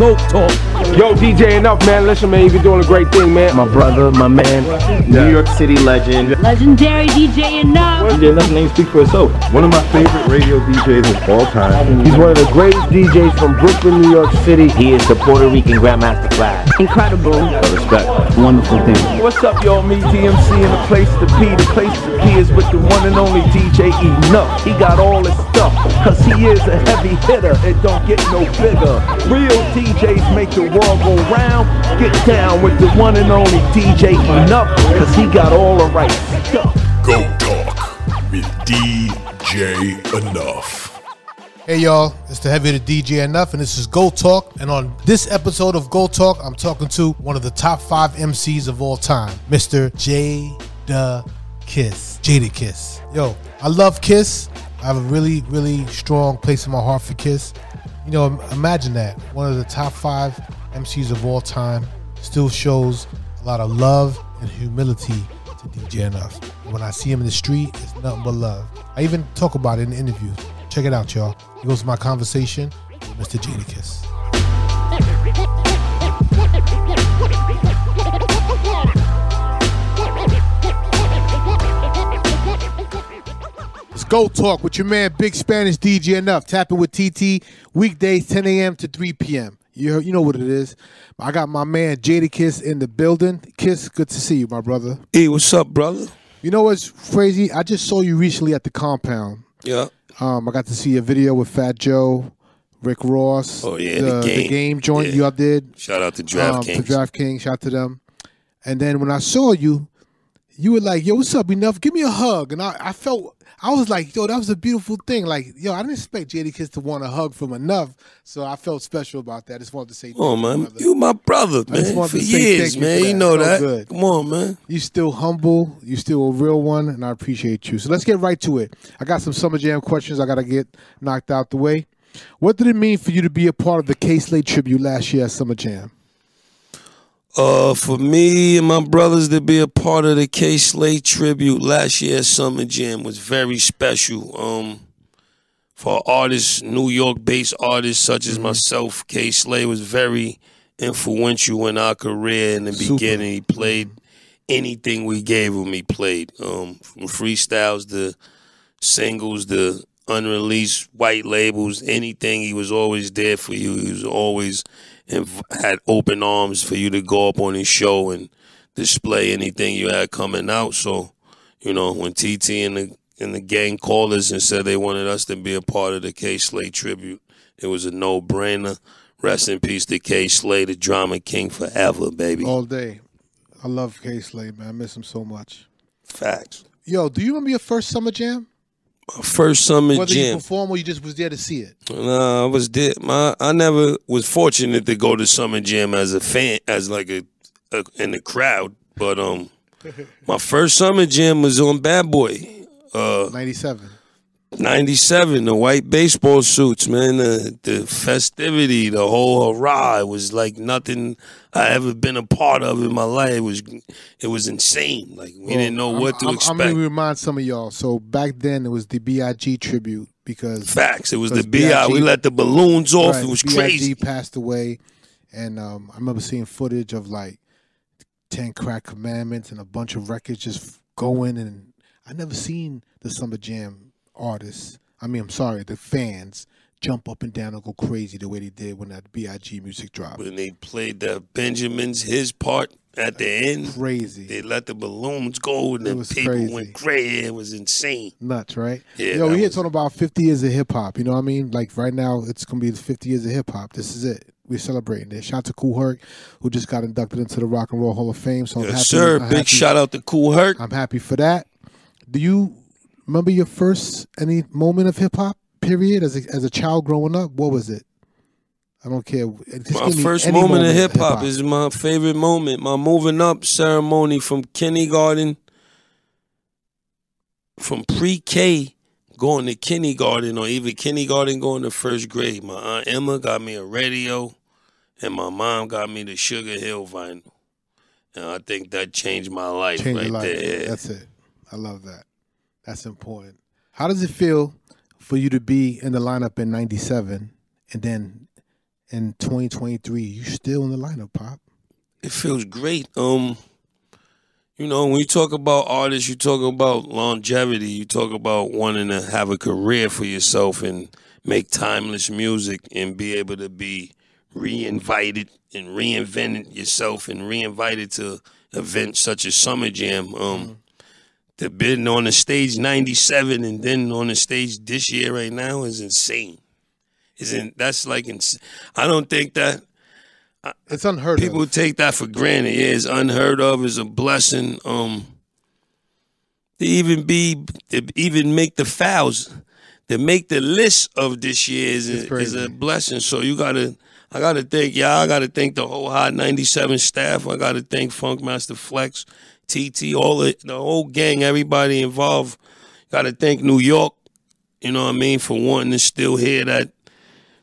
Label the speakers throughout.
Speaker 1: GOAT Talk.
Speaker 2: Yo, DJ Enuff, man. Listen, man, you've been doing a great thing, man.
Speaker 3: My brother, my man, New York City legend.
Speaker 4: Legendary DJ Enuff.
Speaker 3: DJ Enuff name speak for itself.
Speaker 5: One of my favorite radio DJs of all time.
Speaker 2: He's one of the greatest DJs from Brooklyn, New York City.
Speaker 3: He is the Puerto Rican Grandmaster Flash.
Speaker 4: Incredible.
Speaker 3: Respect. Wonderful thing.
Speaker 1: What's up, y'all? Me, DMC, and the place to be. The place to be is with the one and only DJ Enuff. He got all his stuff, cause he is a heavy hitter. It don't get no bigger. Real DJs make the world go round. Get down with the one and only DJ Enuff, cause he got all the right stuff.
Speaker 6: GOAT Talk with DJ Enuff.
Speaker 7: Hey y'all, it's the heavy to DJ Enuff, and this is GOAT Talk. And on this episode of GOAT Talk, I'm talking to one of the top five MCs of all time, Mr. J. Jada Kiss. Jadakiss. Yo, I love Kiss. I have a really, really strong place in my heart for Kiss. You know, imagine that. One of the top five MCs of all time still shows a lot of love and humility to DJ Enuff. When I see him in the street, it's nothing but love. I even talk about it in interviews. Check it out, y'all. Here goes my conversation with Mr. Jadakiss. Let's go talk with your man, Big Spanish DJ Enuff. Tapping with TT weekdays, 10 a.m. to 3 p.m. You you know what it is. I got my man Jadakiss in the building. Kiss, good to see you, my brother.
Speaker 8: Hey, what's up, brother?
Speaker 7: You know what's crazy? I just saw you recently at the compound.
Speaker 8: Yeah.
Speaker 7: Um, I got to see a video with Fat Joe, Rick Ross.
Speaker 8: Oh, yeah, the game.
Speaker 7: joint
Speaker 8: Yeah.
Speaker 7: you all did.
Speaker 8: Shout out to
Speaker 7: Um,
Speaker 8: DraftKings.
Speaker 7: to DraftKings, shout to them. And then when I saw you, you were like, "Yo, what's up, Enuff? Give me a hug." And I, I felt, I was like, "Yo, that was a beautiful thing." Like, yo, I didn't expect Jadakiss to want a hug from Enuff, so I felt special about that. I just wanted to say,
Speaker 8: oh
Speaker 7: thank you,
Speaker 8: man,
Speaker 7: brother.
Speaker 8: you my brother, man, for years,
Speaker 7: you
Speaker 8: man.
Speaker 7: for
Speaker 8: You know
Speaker 7: So
Speaker 8: that.
Speaker 7: good.
Speaker 8: Come on, man.
Speaker 7: You still humble. You still a real one, and I appreciate you. So let's get right to it. I got some Summer Jam questions I got to get knocked out the way. What did it mean for you to be a part of the Kay Slay tribute last year at Summer Jam?
Speaker 8: Uh, for me and my brothers to be a part of the Kay Slay tribute last year at Summer Jam was very special. Um, for artists, New York-based artists such
Speaker 7: Mm-hmm.
Speaker 8: as myself, Kay Slay was very influential in our career in the
Speaker 7: Super.
Speaker 8: beginning. He played anything we gave him. He played um, from freestyles to singles, the unreleased white labels, anything. He was always there for you. He was always inv- had open arms for you to go up on his show and display anything you had coming out. So, you know, when TT and the and the gang called us and said they wanted us to be a part of the Kay Slay tribute, it was a no brainer. Rest in peace to Kay Slay, the drama king forever, baby.
Speaker 7: All day. I love Kay Slay, man. I miss him so much.
Speaker 8: Facts.
Speaker 7: Yo, do you remember your first Summer Jam?
Speaker 8: First summer
Speaker 7: Whether you perform or you just was there to see it.
Speaker 8: Nah, I was there. My I never was fortunate to go to Summer Jam as a fan, as like a, a in the crowd. But um, my first Summer Jam was on Bad Boy, uh,
Speaker 7: 97.
Speaker 8: '97. The white baseball suits, man. The the festivity, the whole hurrah. It was like nothing I ever been a part of in my life. It was it was insane. Like we didn't know what to
Speaker 7: I'm,
Speaker 8: expect.
Speaker 7: I'm, gonna remind some of y'all. So back then it was the Big tribute because
Speaker 8: Facts. It was the BI. We let the balloons off.
Speaker 7: Right,
Speaker 8: It was
Speaker 7: B.I.G.
Speaker 8: crazy.
Speaker 7: passed away, and um, I remember seeing footage of like Ten Crack Commandments and a bunch of records just going. And I never seen the Summer Jam artists. I mean, I'm sorry, the fans jump up and down and go crazy the way they did when that Big music dropped.
Speaker 8: when they played the Benjamin's his part at the end.
Speaker 7: Crazy,
Speaker 8: They let the balloons go and
Speaker 7: was
Speaker 8: people
Speaker 7: crazy.
Speaker 8: went crazy. It was insane.
Speaker 7: nuts, right?
Speaker 8: Yeah,
Speaker 7: Yo, we here
Speaker 8: was-
Speaker 7: talking about 50 years of hip hop. You know what I mean? Like right now, it's gonna be the 50 years of hip hop. This is it. We're celebrating it. Shout out to Kool Herc, who just got inducted into the Rock and Roll Hall of Fame. So I'm
Speaker 8: Yes,
Speaker 7: happy.
Speaker 8: sir.
Speaker 7: I'm
Speaker 8: Big
Speaker 7: happy-
Speaker 8: shout out to Kool Herc.
Speaker 7: I'm happy for that. Do you remember your first any moment of hip hop period as a, as a child growing up? What was it? I don't care.
Speaker 8: My first
Speaker 7: any
Speaker 8: moment of hip hop is my favorite moment. My moving up ceremony from kindergarten, from pre-K going to kindergarten, or even kindergarten going to first grade. My aunt Emma got me a radio, and my mom got me the Sugar Hill vinyl. And I think that changed my life
Speaker 7: change
Speaker 8: right
Speaker 7: your life.
Speaker 8: there.
Speaker 7: That's it. I love that. That's important. How does it feel for you to be in the lineup in '97 and then in 2023. You still in the lineup, Pop.
Speaker 8: it feels great. Um, you know, when you talk about artists, you talk about longevity. You talk about wanting to have a career for yourself and make timeless music and be able to be reinvited and reinvented yourself and reinvited to events such as Summer Jam. Um, to been on the stage '97 and then on the stage this year right now is insane. Isn't that's like ins- I don't think that
Speaker 7: It's unheard of.
Speaker 8: people
Speaker 7: of.
Speaker 8: take that for granted. Yeah, it's unheard of. It's a blessing. Um, to even be, to even make the fouls, to make the list of this year is a, is a blessing. So you gotta, I gotta thank y'all. I gotta thank the whole Hot 97 staff. I gotta thank Funkmaster Flex, TT, all the, the whole gang, everybody involved. Gotta thank New York, you know what I mean, for wanting to still hear that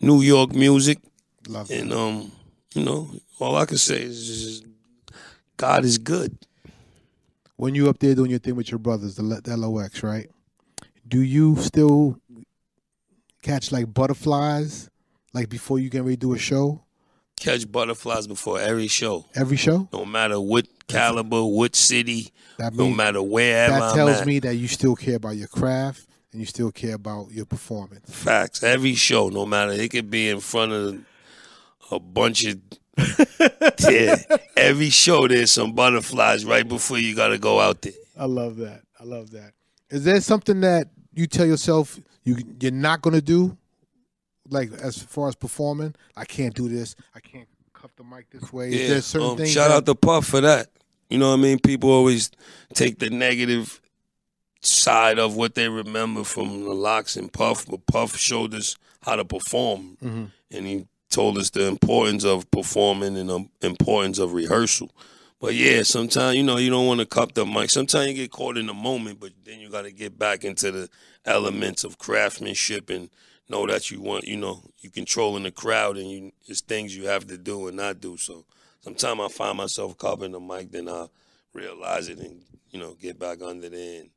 Speaker 8: New York music.
Speaker 7: Love.
Speaker 8: And um, you know, all I can say is just, God is good.
Speaker 7: When you up there doing your thing with your brothers, the, the LOX, right? Do you still catch like butterflies, like before you get ready to do a show?
Speaker 8: Catch butterflies before every show,
Speaker 7: Every show?
Speaker 8: no matter what caliber, what city,
Speaker 7: That
Speaker 8: no
Speaker 7: means
Speaker 8: matter wherever
Speaker 7: that
Speaker 8: I'm
Speaker 7: tells me that you still care about your craft and you still care about your performance.
Speaker 8: Facts. Every show, no matter it could be in front of a bunch of yeah. Every show, there's some butterflies right before you got to go out there.
Speaker 7: I love that. I love that. Is there something that you tell yourself you you're not gonna do, like as far as performing? I can't do this. I can't cuff the mic this way. There certain
Speaker 8: um,
Speaker 7: things?
Speaker 8: shout
Speaker 7: that-
Speaker 8: out to Puff for that. You know what I mean? People always take the negative side of what they remember from the LOX and Puff, but Puff showed us how to perform,
Speaker 7: Mm-hmm.
Speaker 8: and he told us the importance of performing and the importance of rehearsal. But yeah, sometimes you know you don't want to cup the mic. Sometimes you get caught in the moment, but then you got to get back into the elements of craftsmanship and know that you want, you know, you controlling the crowd and you it's things you have to do and not do. So sometimes I find myself cupping the mic, then I realize it and you know get back under there. And,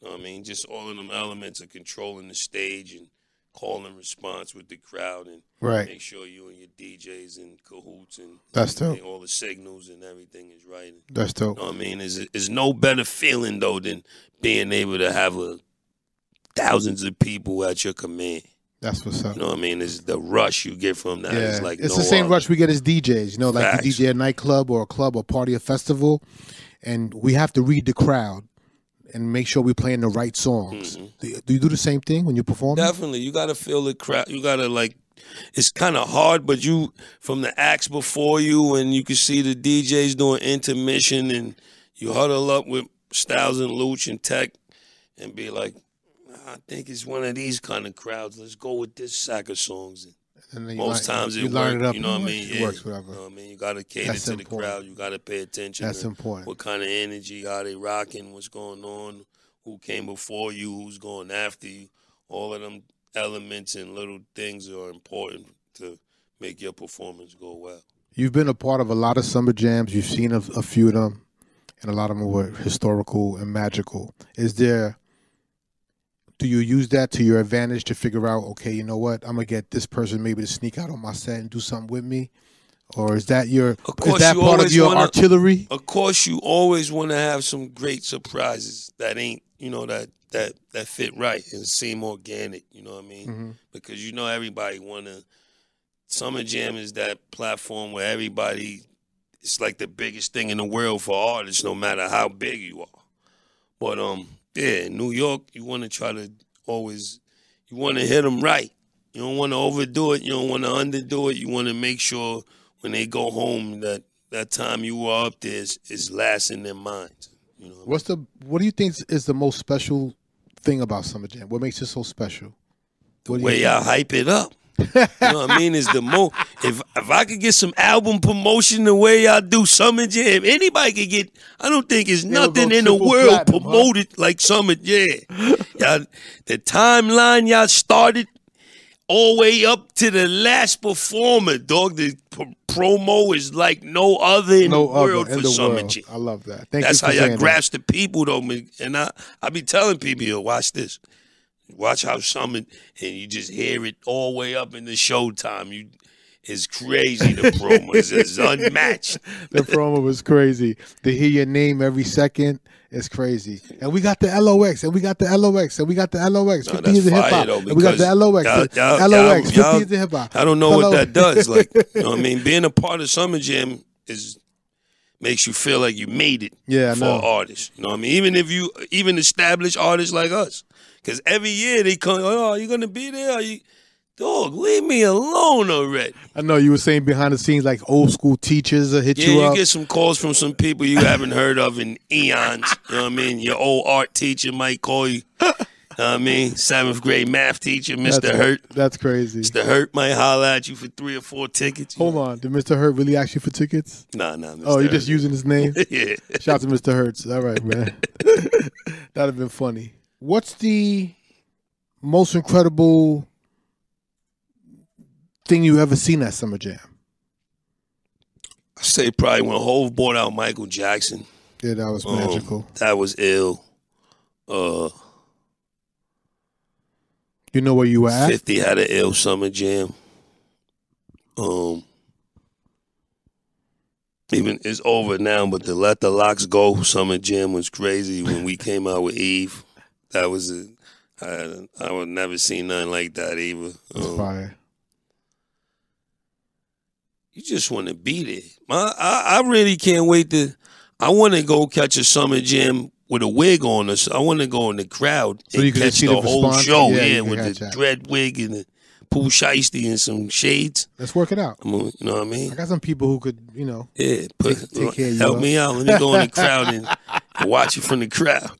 Speaker 8: you know what I mean? Just all of them elements of controlling the stage and call and response with the crowd and
Speaker 7: Right.
Speaker 8: make sure you and your DJs and cahoots and
Speaker 7: That's dope.
Speaker 8: all the signals and everything is right.
Speaker 7: That's dope.
Speaker 8: you know what I mean? Is is no better feeling though than being able to have a thousands of people at your command.
Speaker 7: That's what's up.
Speaker 8: You know what I mean? It's the rush you get from that.
Speaker 7: Yeah,
Speaker 8: It's like
Speaker 7: it's
Speaker 8: no
Speaker 7: the same
Speaker 8: other.
Speaker 7: rush we get as DJs. You know, like
Speaker 8: Facts.
Speaker 7: you DJ a nightclub or a club or party or festival, and we have to read the crowd and make sure we're playing the right songs.
Speaker 8: Mm-hmm.
Speaker 7: Do, you, do you do the same thing when you perform?
Speaker 8: Definitely, you gotta feel the crowd. You gotta like. It's kind of hard, but you from the acts before you, and you can see the DJs doing intermission, and you huddle up with Styles and Louch and Tech, and be like, I think it's one of these kind of crowds. Let's go with this sack of songs. And most
Speaker 7: line-
Speaker 8: times
Speaker 7: you
Speaker 8: it works.
Speaker 7: it up.
Speaker 8: You know what I mean?
Speaker 7: It
Speaker 8: Yeah.
Speaker 7: works, whatever.
Speaker 8: You know what I mean? You got to cater
Speaker 7: That's
Speaker 8: to the
Speaker 7: important.
Speaker 8: crowd. You got to pay attention.
Speaker 7: That's important.
Speaker 8: What kind of energy are they rocking? What's going on? Who came before you? Who's going after you? All of them elements and little things are important to make your performance go well.
Speaker 7: You've been a part of a lot of summer jams. You've seen a, a few of them, and a lot of them were historical and magical. Is there? Do you use that to your advantage to figure out? Okay, you know what? I'm gonna get this person maybe to sneak out on my set and do something with me, or is that your?
Speaker 8: Of course,
Speaker 7: is that
Speaker 8: you
Speaker 7: part of
Speaker 8: always
Speaker 7: your
Speaker 8: wanna-
Speaker 7: artillery?
Speaker 8: Of course, you always want to have some great surprises that ain't, you know, that that that fit right and seem organic. You know what I mean?
Speaker 7: Mhm.
Speaker 8: Because you know everybody want to. Summer Jam is that platform where everybody. It's like the biggest thing in the world for artists, no matter how big you are. But um, yeah, in New York, you want to try to always, you want to hit them right. You don't want to overdo it. You don't want to underdo it. You want to make sure when they go home that that time you were up there is, is last in their minds. You know,
Speaker 7: What's the? What do you think is the most special thing about summer jam? What makes it so special?
Speaker 8: the
Speaker 7: What
Speaker 8: way y'all hype it up. You know what I mean? Is the mo if if I could get some album promotion the way y'all do Summer Jam, anybody could get. I don't think it's nothing in the world
Speaker 7: platinum, huh?
Speaker 8: promoted like Summer Jam. y'all, the timeline y'all started all the way up to the last performer, dog. The p- promo is like no other in
Speaker 7: no
Speaker 8: the world
Speaker 7: in
Speaker 8: for Summer. Jam.
Speaker 7: I love that. Thank
Speaker 8: That's how y'all
Speaker 7: that.
Speaker 8: grasp the people, though. And I, I be telling people, yo, watch this. Watch how some, and you just hear it all the way up in the showtime. You, is crazy. The promo is, unmatched.
Speaker 7: The promo was crazy. To hear your name every second is crazy. And we got the LOX, and we got the LOX, and we got the LOX.
Speaker 8: No,
Speaker 7: 50
Speaker 8: that's
Speaker 7: years of hip hop. And we got the LOX.
Speaker 8: y'all- y'all-
Speaker 7: LOX, 50
Speaker 8: y'all-
Speaker 7: years of hip hop.
Speaker 8: I don't know what that does. Like, you know what I mean? Being a part of Summer Jam is makes you feel like you made it
Speaker 7: Yeah,
Speaker 8: for artists. You know what I mean? Even if you even established artists like us. Because every year they come, oh, are you gonna be there? Are you dog, leave me alone already.
Speaker 7: I know you were saying behind the scenes, like old school teachers will hit
Speaker 8: Yeah,
Speaker 7: you
Speaker 8: you,
Speaker 7: up.
Speaker 8: get some calls from some people you haven't heard of in eons. You know what I mean? Your old art teacher might call you. You know what I mean? Seventh grade math teacher, Mr.
Speaker 7: That's-
Speaker 8: Hurt.
Speaker 7: That's crazy.
Speaker 8: Mr. Hurt might holler at you for three or four tickets.
Speaker 7: Hold on. Did Mr. Hurt really ask you for tickets?
Speaker 8: Nah, nah. Mr.
Speaker 7: Oh, you're
Speaker 8: Hurt.
Speaker 7: just using his name?
Speaker 8: yeah.
Speaker 7: Shout out to Mr. Hertz. All right, man. That'd have been funny. What's the most incredible thing you ever seen at Summer Jam?
Speaker 8: I say probably when Hove bought out Michael Jackson.
Speaker 7: Yeah, that was
Speaker 8: um,
Speaker 7: magical.
Speaker 8: that was ill. Uh,
Speaker 7: You know where you were at?
Speaker 8: 50 had an ill summer jam. Um, even it's over now, but the Let the LOX Go summer jam was crazy when we came out with Eve. That was a, I, I would never seen nothing like that either. Um,
Speaker 7: fire.
Speaker 8: you just want to be there. I, I, I really can't wait to. I want to go catch a summer jam with a wig on. Us. I want to go in the crowd
Speaker 7: So
Speaker 8: and catch the,
Speaker 7: the
Speaker 8: whole show.
Speaker 7: Yeah,
Speaker 8: Yeah, with the
Speaker 7: that.
Speaker 8: dread wig and the Pooh Shiesty and some shades.
Speaker 7: Let's work it out.
Speaker 8: I'm you know what I mean?
Speaker 7: I got some people who could, you know,
Speaker 8: Yeah, put,
Speaker 7: Take- take care of you,
Speaker 8: help me out. Let me go in the crowd and, and watch it from the crowd.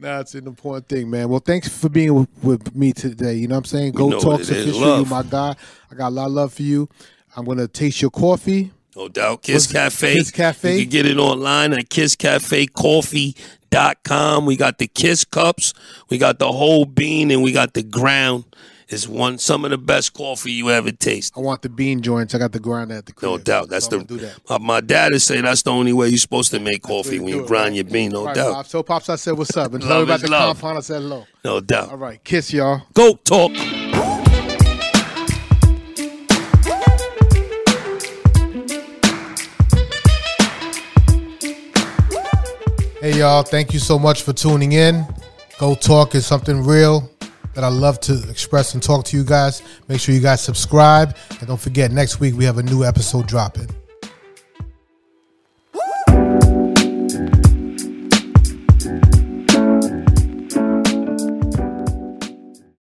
Speaker 7: That's an important thing, man. Well, thanks for being with, with me today. You know what I'm saying? Go
Speaker 8: know what
Speaker 7: Talks
Speaker 8: it is.
Speaker 7: official. You my guy. I got a lot of love for you. I'm gonna taste your coffee.
Speaker 8: No doubt. Kiss
Speaker 7: What's-
Speaker 8: Cafe.
Speaker 7: Kiss Cafe?
Speaker 8: You can get it online at kisscafecoffee.com. We got the Kiss cups, we got the whole bean, and we got the ground. It's one some of the best coffee you ever taste.
Speaker 7: I want the bean joints. I got the grind at the crib.
Speaker 8: No doubt. That's
Speaker 7: So
Speaker 8: the
Speaker 7: do that.
Speaker 8: My, my dad is saying that's the only way you're supposed to make coffee
Speaker 7: Do
Speaker 8: when you
Speaker 7: it,
Speaker 8: grind
Speaker 7: right?
Speaker 8: your bean. No
Speaker 7: Right,
Speaker 8: doubt.
Speaker 7: Pops. So pops, I said what's up, and tell
Speaker 8: Love
Speaker 7: me about
Speaker 8: is
Speaker 7: the
Speaker 8: love.
Speaker 7: compound. I said hello.
Speaker 8: No doubt.
Speaker 7: All right, kiss y'all.
Speaker 8: GOAT Talk.
Speaker 7: Hey y'all, thank you so much for tuning in. GOAT Talk is something real that I love to express and talk to you guys. Make sure you guys subscribe. And don't forget, next week we have a new episode dropping.